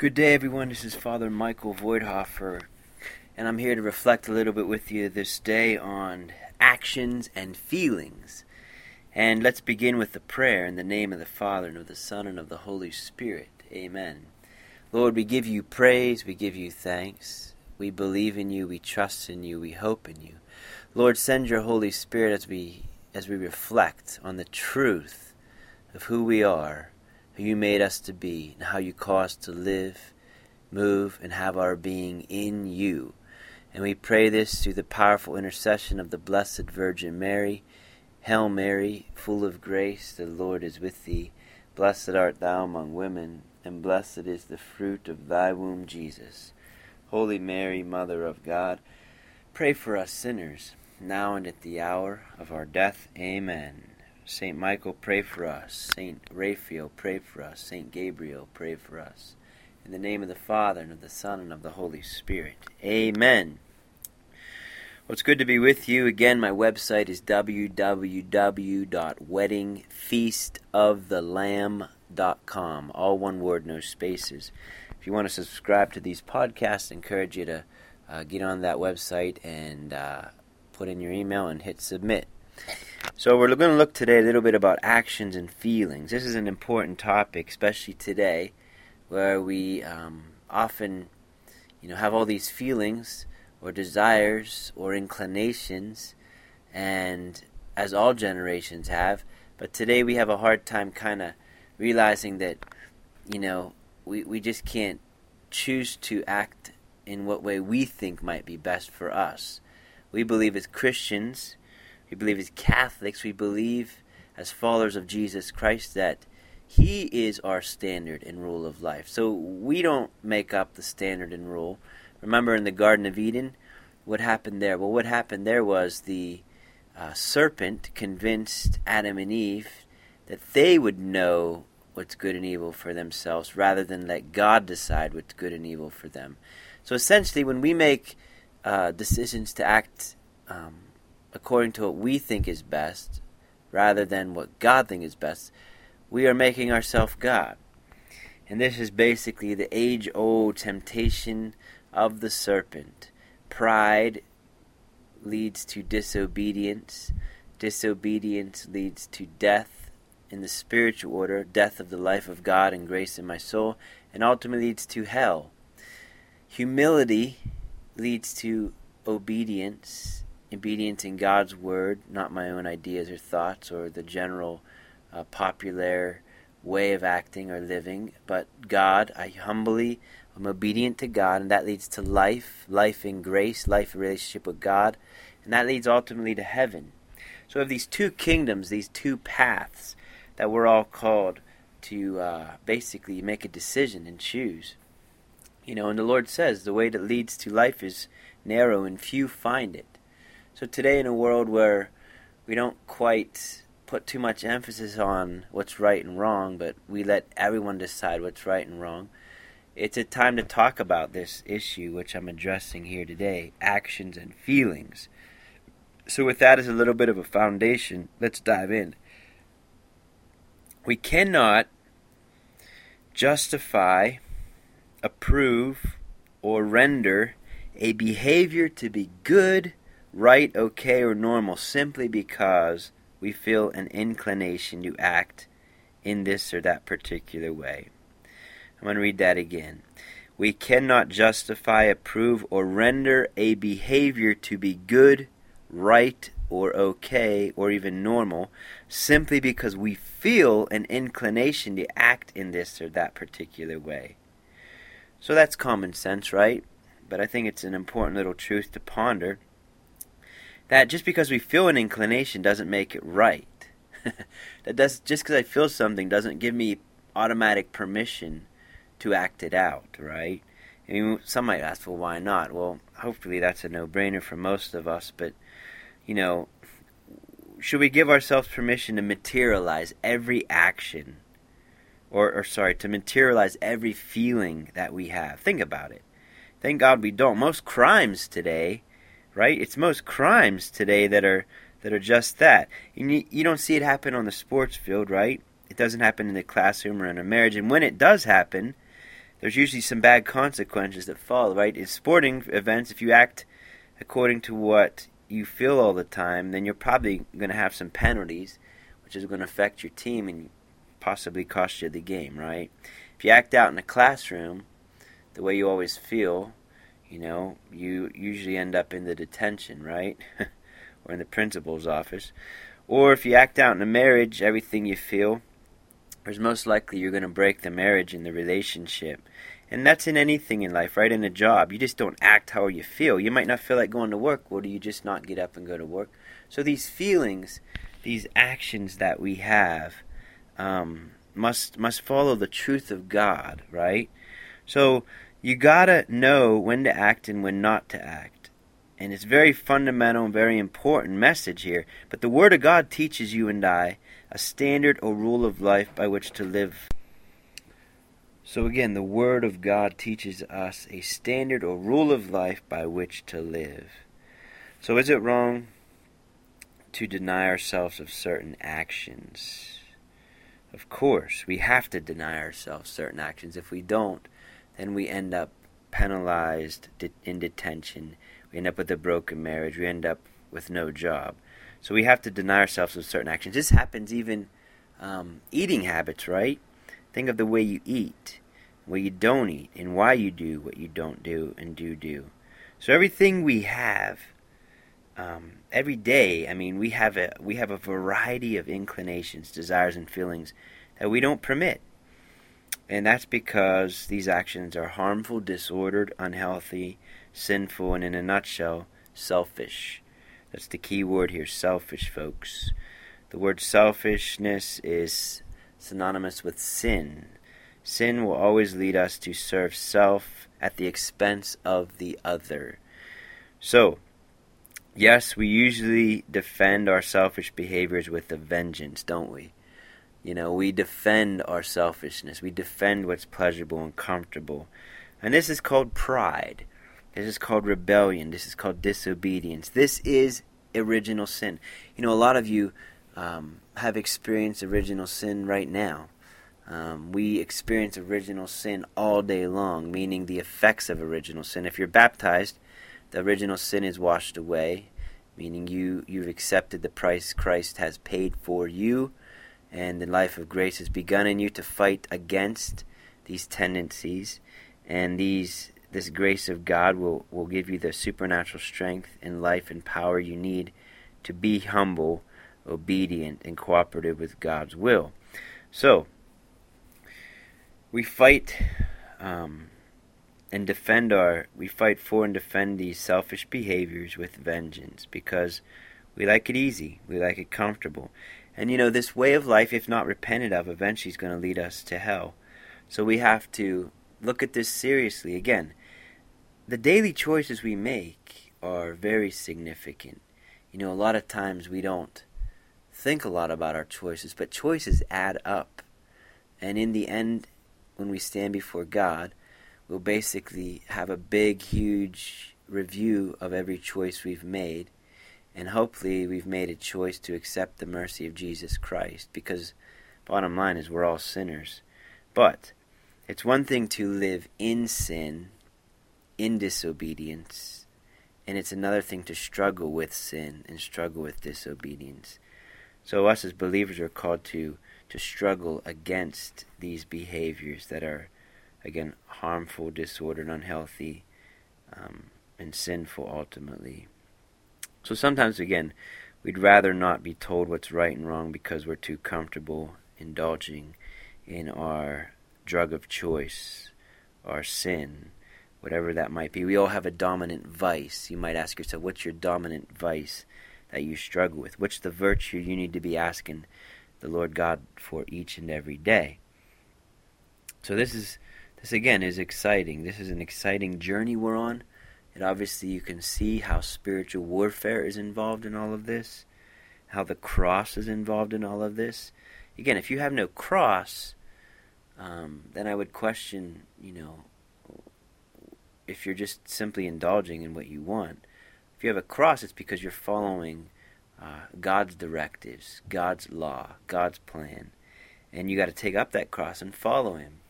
Good day, everyone. This is Father Michael Voithofer, and I'm here to reflect a little bit with you this day on actions and feelings. And let's begin with the prayer in the name of the Father, and of the Son, and of the Holy Spirit. Amen. Lord, we give you praise, we give you thanks. We believe in you, we trust in you, we hope in you. Lord, send your Holy Spirit as we as we reflect on the truth of who we are who you made us to be, and how you us to live, move, and have our being in you. And we pray this through the powerful intercession of the Blessed Virgin Mary. Hail Mary, full of grace, the Lord is with thee. Blessed art thou among women, and blessed is the fruit of thy womb, Jesus. Holy Mary, Mother of God, pray for us sinners, now and at the hour of our death. Amen. Saint Michael, pray for us. Saint Raphael, pray for us. Saint Gabriel, pray for us. In the name of the Father, and of the Son, and of the Holy Spirit. Amen. Well, it's good to be with you. Again, my website is www.weddingfeastofthelamb.com. All one word, no spaces. If you want to subscribe to these podcasts, I encourage you to uh, get on that website and uh, put in your email and hit submit. So we're going to look today a little bit about actions and feelings. This is an important topic, especially today, where we um, often, you know, have all these feelings or desires or inclinations, and as all generations have. But today we have a hard time kind of realizing that, you know, we, we just can't choose to act in what way we think might be best for us. We believe as Christians we believe as Catholics, we believe as followers of Jesus Christ that He is our standard and rule of life. So we don't make up the standard and rule. Remember in the Garden of Eden, what happened there? Well, what happened there was the uh, serpent convinced Adam and Eve that they would know what's good and evil for themselves rather than let God decide what's good and evil for them. So essentially, when we make uh, decisions to act um, according to what we think is best rather than what God thinks is best, we are making ourselves God. And this is basically the age old temptation of the serpent. Pride leads to disobedience, disobedience leads to death in the spiritual order, death of the life of God and grace in my soul, and ultimately leads to hell. Humility leads to obedience obedience in God's word, not my own ideas or thoughts or the general uh, popular way of acting or living, but God. I humbly am obedient to God, and that leads to life, life in grace, life in relationship with God, and that leads ultimately to heaven. So we have these two kingdoms, these two paths that we're all called to uh, basically make a decision and choose. You know, and the Lord says the way that leads to life is narrow and few find it. So today, in a world where we don't quite put too much emphasis on what's right and wrong, but we let everyone decide what's right and wrong, it's a time to talk about this issue, which I'm addressing here today actions and feelings. So, with that as a little bit of a foundation, let's dive in. We cannot justify, approve, or render a behavior to be good right, okay, or normal simply because we feel an inclination to act in this or that particular way. I'm going to read that again. We cannot justify, approve, or render a behavior to be good, right, or okay, or even normal simply because we feel an inclination to act in this or that particular way. So that's common sense, right? But I think it's an important little truth to ponder that just because we feel an inclination doesn't make it right. that does just because I feel something doesn't give me automatic permission to act it out, right? I mean, some might ask, well, why not? Well, hopefully that's a no-brainer for most of us, but you know, should we give ourselves permission to materialize every action, or, or sorry, to materialize every feeling that we have? Think about it. Thank God we don't. Most crimes today right? It's most crimes today that are that are just that. And you, you don't see it happen on the sports field, right? It doesn't happen in the classroom or in a marriage. And when it does happen, there's usually some bad consequences that follow, right? In sporting events, if you act according to what you feel all the time, then you're probably going to have some penalties, which is going to affect your team and possibly cost you the game, right? If you act out in a classroom the way you always feel, you know, you usually end up in the detention, right? or in the principal's office. Or if you act out in a marriage, everything you feel, there's most likely you're going to break the marriage and the relationship. And that's in anything in life, right? In a job, you just don't act how you feel. You might not feel like going to work. Well, do you just not get up and go to work? So these feelings, these actions that we have, um, must must follow the truth of God, right? So you gotta know when to act and when not to act. And it's very fundamental and very important message here. But the Word of God teaches you and I a standard or rule of life by which to live. So again, the Word of God teaches us a standard or rule of life by which to live. So is it wrong to deny ourselves of certain actions? Of course, we have to deny ourselves certain actions. If we don't, then we end up penalized in detention. We end up with a broken marriage. We end up with no job. So we have to deny ourselves of certain actions. This happens even um, eating habits, right? Think of the way you eat, what you don't eat, and why you do what you don't do and do do. So everything we have, um, every day, I mean, we have a we have a variety of inclinations, desires, and feelings that we don't permit, and that's because these actions are harmful, disordered, unhealthy, sinful, and in a nutshell, selfish. That's the key word here, selfish, folks. The word selfishness is synonymous with sin. Sin will always lead us to serve self at the expense of the other. So, yes, we usually defend our selfish behaviors with a vengeance, don't we? You know, we defend our selfishness. We defend what's pleasurable and comfortable. And this is called pride. This is called rebellion. This is called disobedience. This is original sin. You know, a lot of you um, have experienced original sin right now. Um, we experience original sin all day long, meaning the effects of original sin. If you're baptized, the original sin is washed away, meaning you, you've accepted the price Christ has paid for you, and the life of grace has begun in you to fight against these tendencies and these this grace of God will, will give you the supernatural strength and life and power you need to be humble, obedient, and cooperative with God's will. So, we fight um, and defend our, we fight for and defend these selfish behaviors with vengeance because we like it easy, we like it comfortable. And you know, this way of life, if not repented of, eventually is going to lead us to hell. So we have to look at this seriously. Again, the daily choices we make are very significant. You know, a lot of times we don't think a lot about our choices, but choices add up. And in the end, when we stand before God, we'll basically have a big, huge review of every choice we've made. And hopefully, we've made a choice to accept the mercy of Jesus Christ. Because, bottom line is, we're all sinners. But it's one thing to live in sin in disobedience, and it's another thing to struggle with sin and struggle with disobedience. So us as believers are called to to struggle against these behaviors that are again harmful, disordered, unhealthy, um, and sinful ultimately. So sometimes again, we'd rather not be told what's right and wrong because we're too comfortable indulging in our drug of choice, our sin, whatever that might be. We all have a dominant vice. You might ask yourself, what's your dominant vice that you struggle with? What's the virtue you need to be asking the Lord God for each and every day? So this is this again is exciting. This is an exciting journey we're on. And obviously you can see how spiritual warfare is involved in all of this, how the cross is involved in all of this. Again, if you have no cross, um, then I would question, you know, if you're just simply indulging in what you want. If you have a cross, it's because you're following uh, God's directives, God's law, God's plan. And you got to take up that cross and follow Him.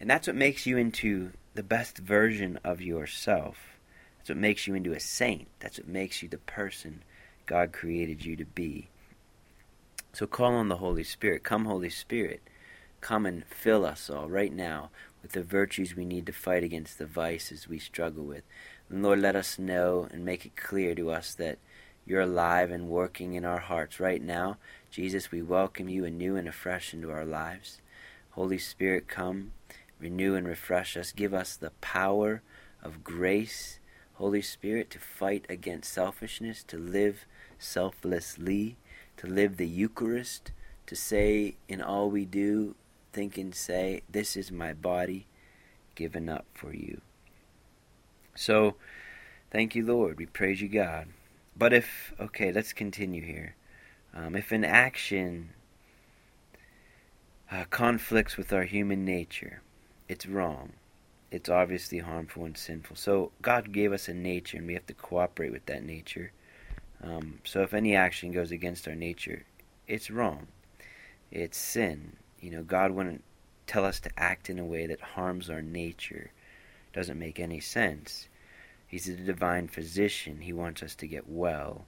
And that's what makes you into the best version of yourself. That's what makes you into a saint. That's what makes you the person God created you to be. So call on the Holy Spirit. Come, Holy Spirit. Come and fill us all right now with the virtues we need to fight against the vices we struggle with. And Lord, let us know and make it clear to us that you're alive and working in our hearts right now. Jesus, we welcome you anew and afresh into our lives. Holy Spirit, come, renew and refresh us. Give us the power of grace, Holy Spirit, to fight against selfishness, to live selflessly, to live the Eucharist, to say in all we do, think and say, This is my body given up for you. So, thank you, Lord. We praise you, God. But if, okay, let's continue here. Um, if an action uh, conflicts with our human nature, it's wrong. It's obviously harmful and sinful. So God gave us a nature, and we have to cooperate with that nature. Um, so if any action goes against our nature, it's wrong. It's sin. You know, God wouldn't tell us to act in a way that harms our nature. Doesn't make any sense. He's a divine physician. He wants us to get well.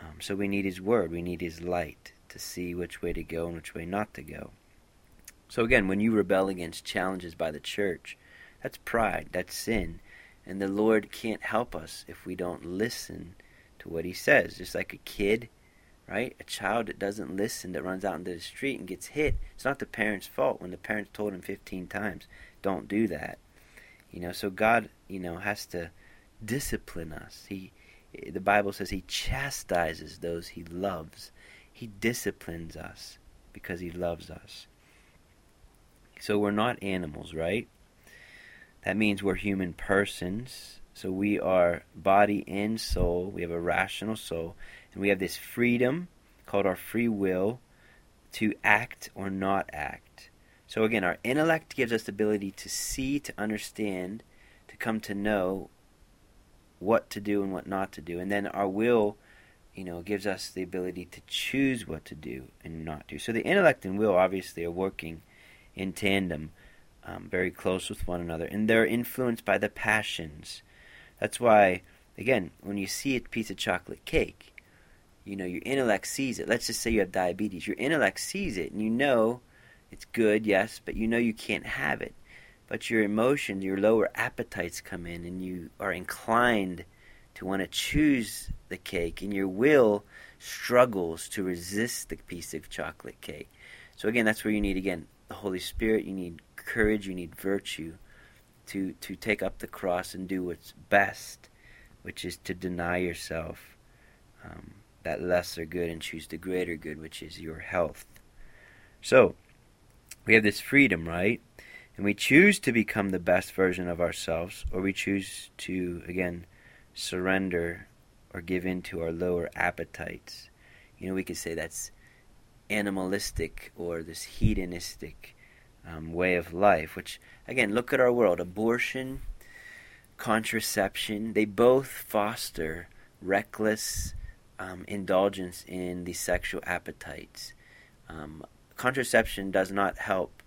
Um, so we need His Word. We need His light to see which way to go and which way not to go. So again, when you rebel against challenges by the church, that's pride, that's sin. And the Lord can't help us if we don't listen to what He says. Just like a kid right? A child that doesn't listen, that runs out into the street and gets hit, it's not the parent's fault when the parents told him 15 times, don't do that. You know, so God, you know, has to discipline us. He the Bible says he chastises those he loves. He disciplines us because he loves us. So we're not animals, right? That means we're human persons. So we are body and soul. We have a rational soul. And we have this freedom called our free will to act or not act. So again, our intellect gives us the ability to see, to understand, to come to know what to do and what not to do. And then our will, you know, gives us the ability to choose what to do and not do. So the intellect and will obviously are working in tandem, um, very close with one another, and they're influenced by the passions. That's why, again, when you see a piece of chocolate cake, you know, your intellect sees it. Let's just say you have diabetes. Your intellect sees it and you know it's good, yes, but you know you can't have it. But your emotions, your lower appetites come in and you are inclined to want to choose the cake and your will struggles to resist the piece of chocolate cake. So again, that's where you need again the Holy Spirit, you need courage, you need virtue to to take up the cross and do what's best, which is to deny yourself. Um, that lesser good and choose the greater good, which is your health. So, we have this freedom, right? And we choose to become the best version of ourselves, or we choose to, again, surrender or give in to our lower appetites. You know, we could say that's animalistic or this hedonistic um, way of life, which, again, look at our world. Abortion, contraception, they both foster reckless, um, indulgence in the sexual appetites. Um, contraception does not help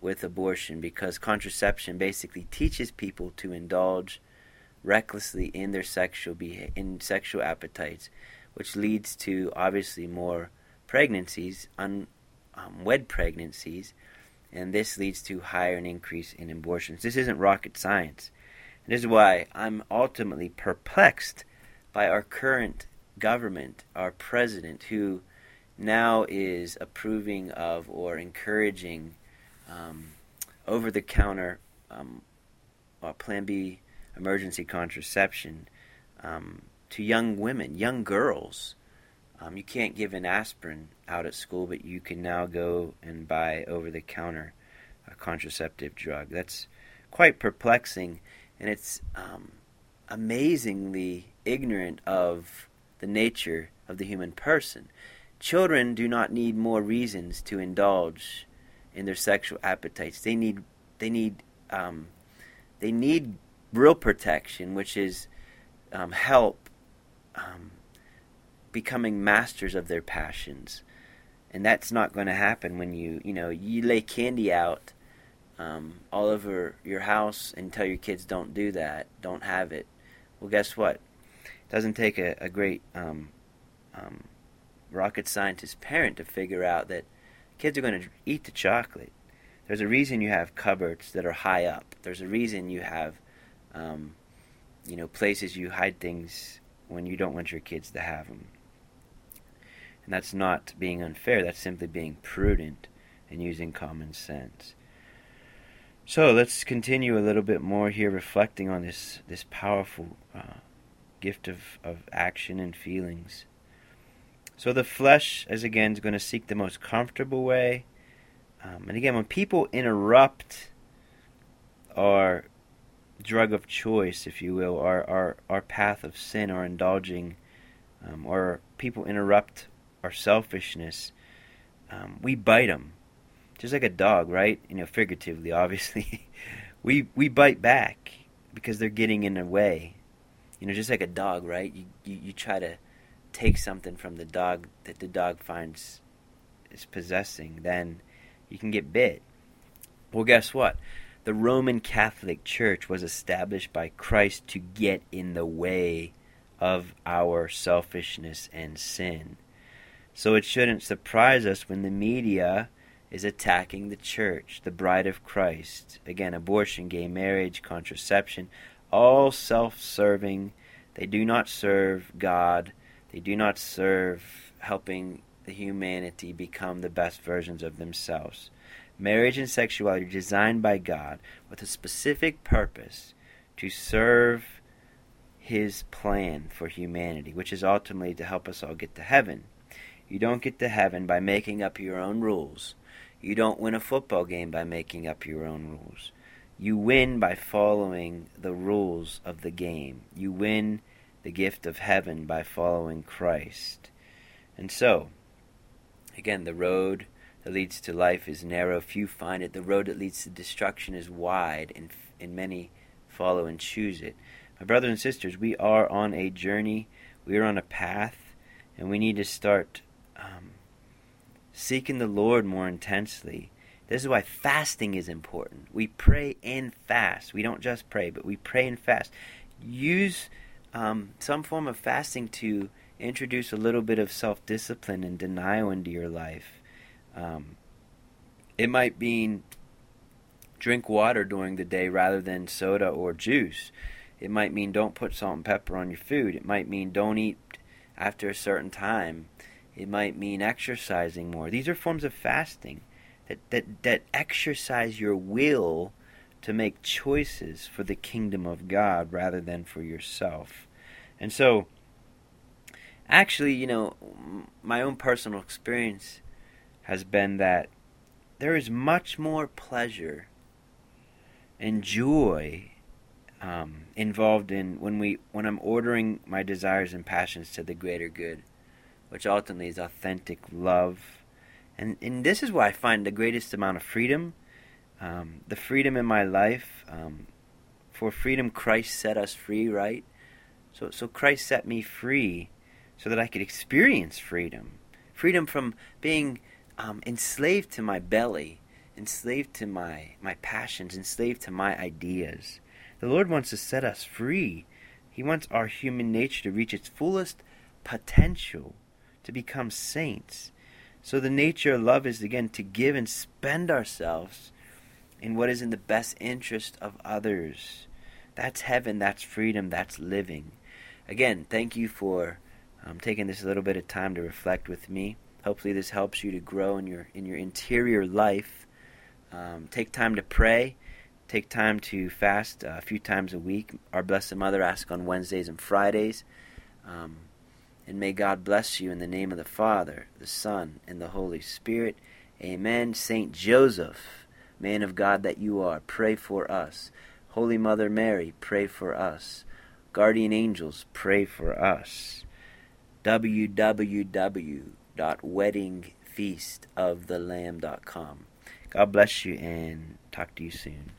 with abortion because contraception basically teaches people to indulge recklessly in their sexual beha- in sexual appetites, which leads to obviously more pregnancies, unwed um, pregnancies, and this leads to higher an increase in abortions. This isn't rocket science. This is why I'm ultimately perplexed by our current government, our president, who now is approving of or encouraging um, over the counter um, uh, Plan B emergency contraception um, to young women, young girls. Um, you can't give an aspirin out at school, but you can now go and buy over the counter a contraceptive drug. That's quite perplexing, and it's um, amazingly ignorant of the nature of the human person. Children do not need more reasons to indulge in their sexual appetites. They need they need um, they need real protection, which is um, help um, becoming masters of their passions, and that's not going to happen when you you know you lay candy out um, all over your house and tell your kids don't do that, don't have it. Well, guess what? It doesn't take a, a great um, um, rocket scientist parent to figure out that kids are going to eat the chocolate. There's a reason you have cupboards that are high up. There's a reason you have, um, you know, places you hide things when you don't want your kids to have them. And that's not being unfair. That's simply being prudent and using common sense. So let's continue a little bit more here, reflecting on this this powerful uh, gift of, of action and feelings. So the flesh, as again, is going to seek the most comfortable way. Um, and again, when people interrupt our drug of choice, if you will, our our, our path of sin or indulging, um, or people interrupt our selfishness, um, we bite them just like a dog, right? You know, figuratively, obviously, we we bite back because they're getting in the way. You know, just like a dog, right? You, you you try to take something from the dog that the dog finds is possessing, then you can get bit. Well, guess what? The Roman Catholic Church was established by Christ to get in the way of our selfishness and sin. So it shouldn't surprise us when the media is attacking the church, the bride of Christ. Again, abortion, gay marriage, contraception, all self serving. They do not serve God. They do not serve helping the humanity become the best versions of themselves. Marriage and sexuality are designed by God with a specific purpose to serve His plan for humanity, which is ultimately to help us all get to heaven. You don't get to heaven by making up your own rules you don't win a football game by making up your own rules. You win by following the rules of the game. You win the gift of heaven by following Christ. And so, again, the road that leads to life is narrow, few find it. The road that leads to destruction is wide, and, and many follow and choose it. My brothers and sisters, we are on a journey, we are on a path, and we need to start um, seeking the Lord more intensely. This is why fasting is important. We pray and fast. We don't just pray, but we pray and fast. Use um, some form of fasting to introduce a little bit of self discipline and denial into your life. Um, it might mean drink water during the day rather than soda or juice. It might mean don't put salt and pepper on your food. It might mean don't eat after a certain time. It might mean exercising more. These are forms of fasting that, that, that exercise your will to make choices for the kingdom of God rather than for yourself. And so, actually, you know, my own personal experience has been that there is much more pleasure and joy um, involved in when we when I'm ordering my desires and passions to the greater good which ultimately is authentic love. And, and this is where I find the greatest amount of freedom. Um, the freedom in my life. Um, for freedom, Christ set us free, right? So, so Christ set me free so that I could experience freedom. Freedom from being um, enslaved to my belly, enslaved to my, my passions, enslaved to my ideas. The Lord wants to set us free. He wants our human nature to reach its fullest potential to become saints. So the nature of love is again to give and spend ourselves in what is in the best interest of others. That's heaven, that's freedom, that's living. Again, thank you for um, taking this little bit of time to reflect with me. Hopefully, this helps you to grow in your in your interior life. Um, take time to pray. Take time to fast uh, a few times a week. Our Blessed Mother asks on Wednesdays and Fridays. Um, and may God bless you in the name of the Father, the Son, and the Holy Spirit. Amen. Saint Joseph, man of God that you are, pray for us. Holy Mother Mary, pray for us. Guardian angels, pray for us. www.weddingfeastofthelamb.com. God bless you and talk to you soon.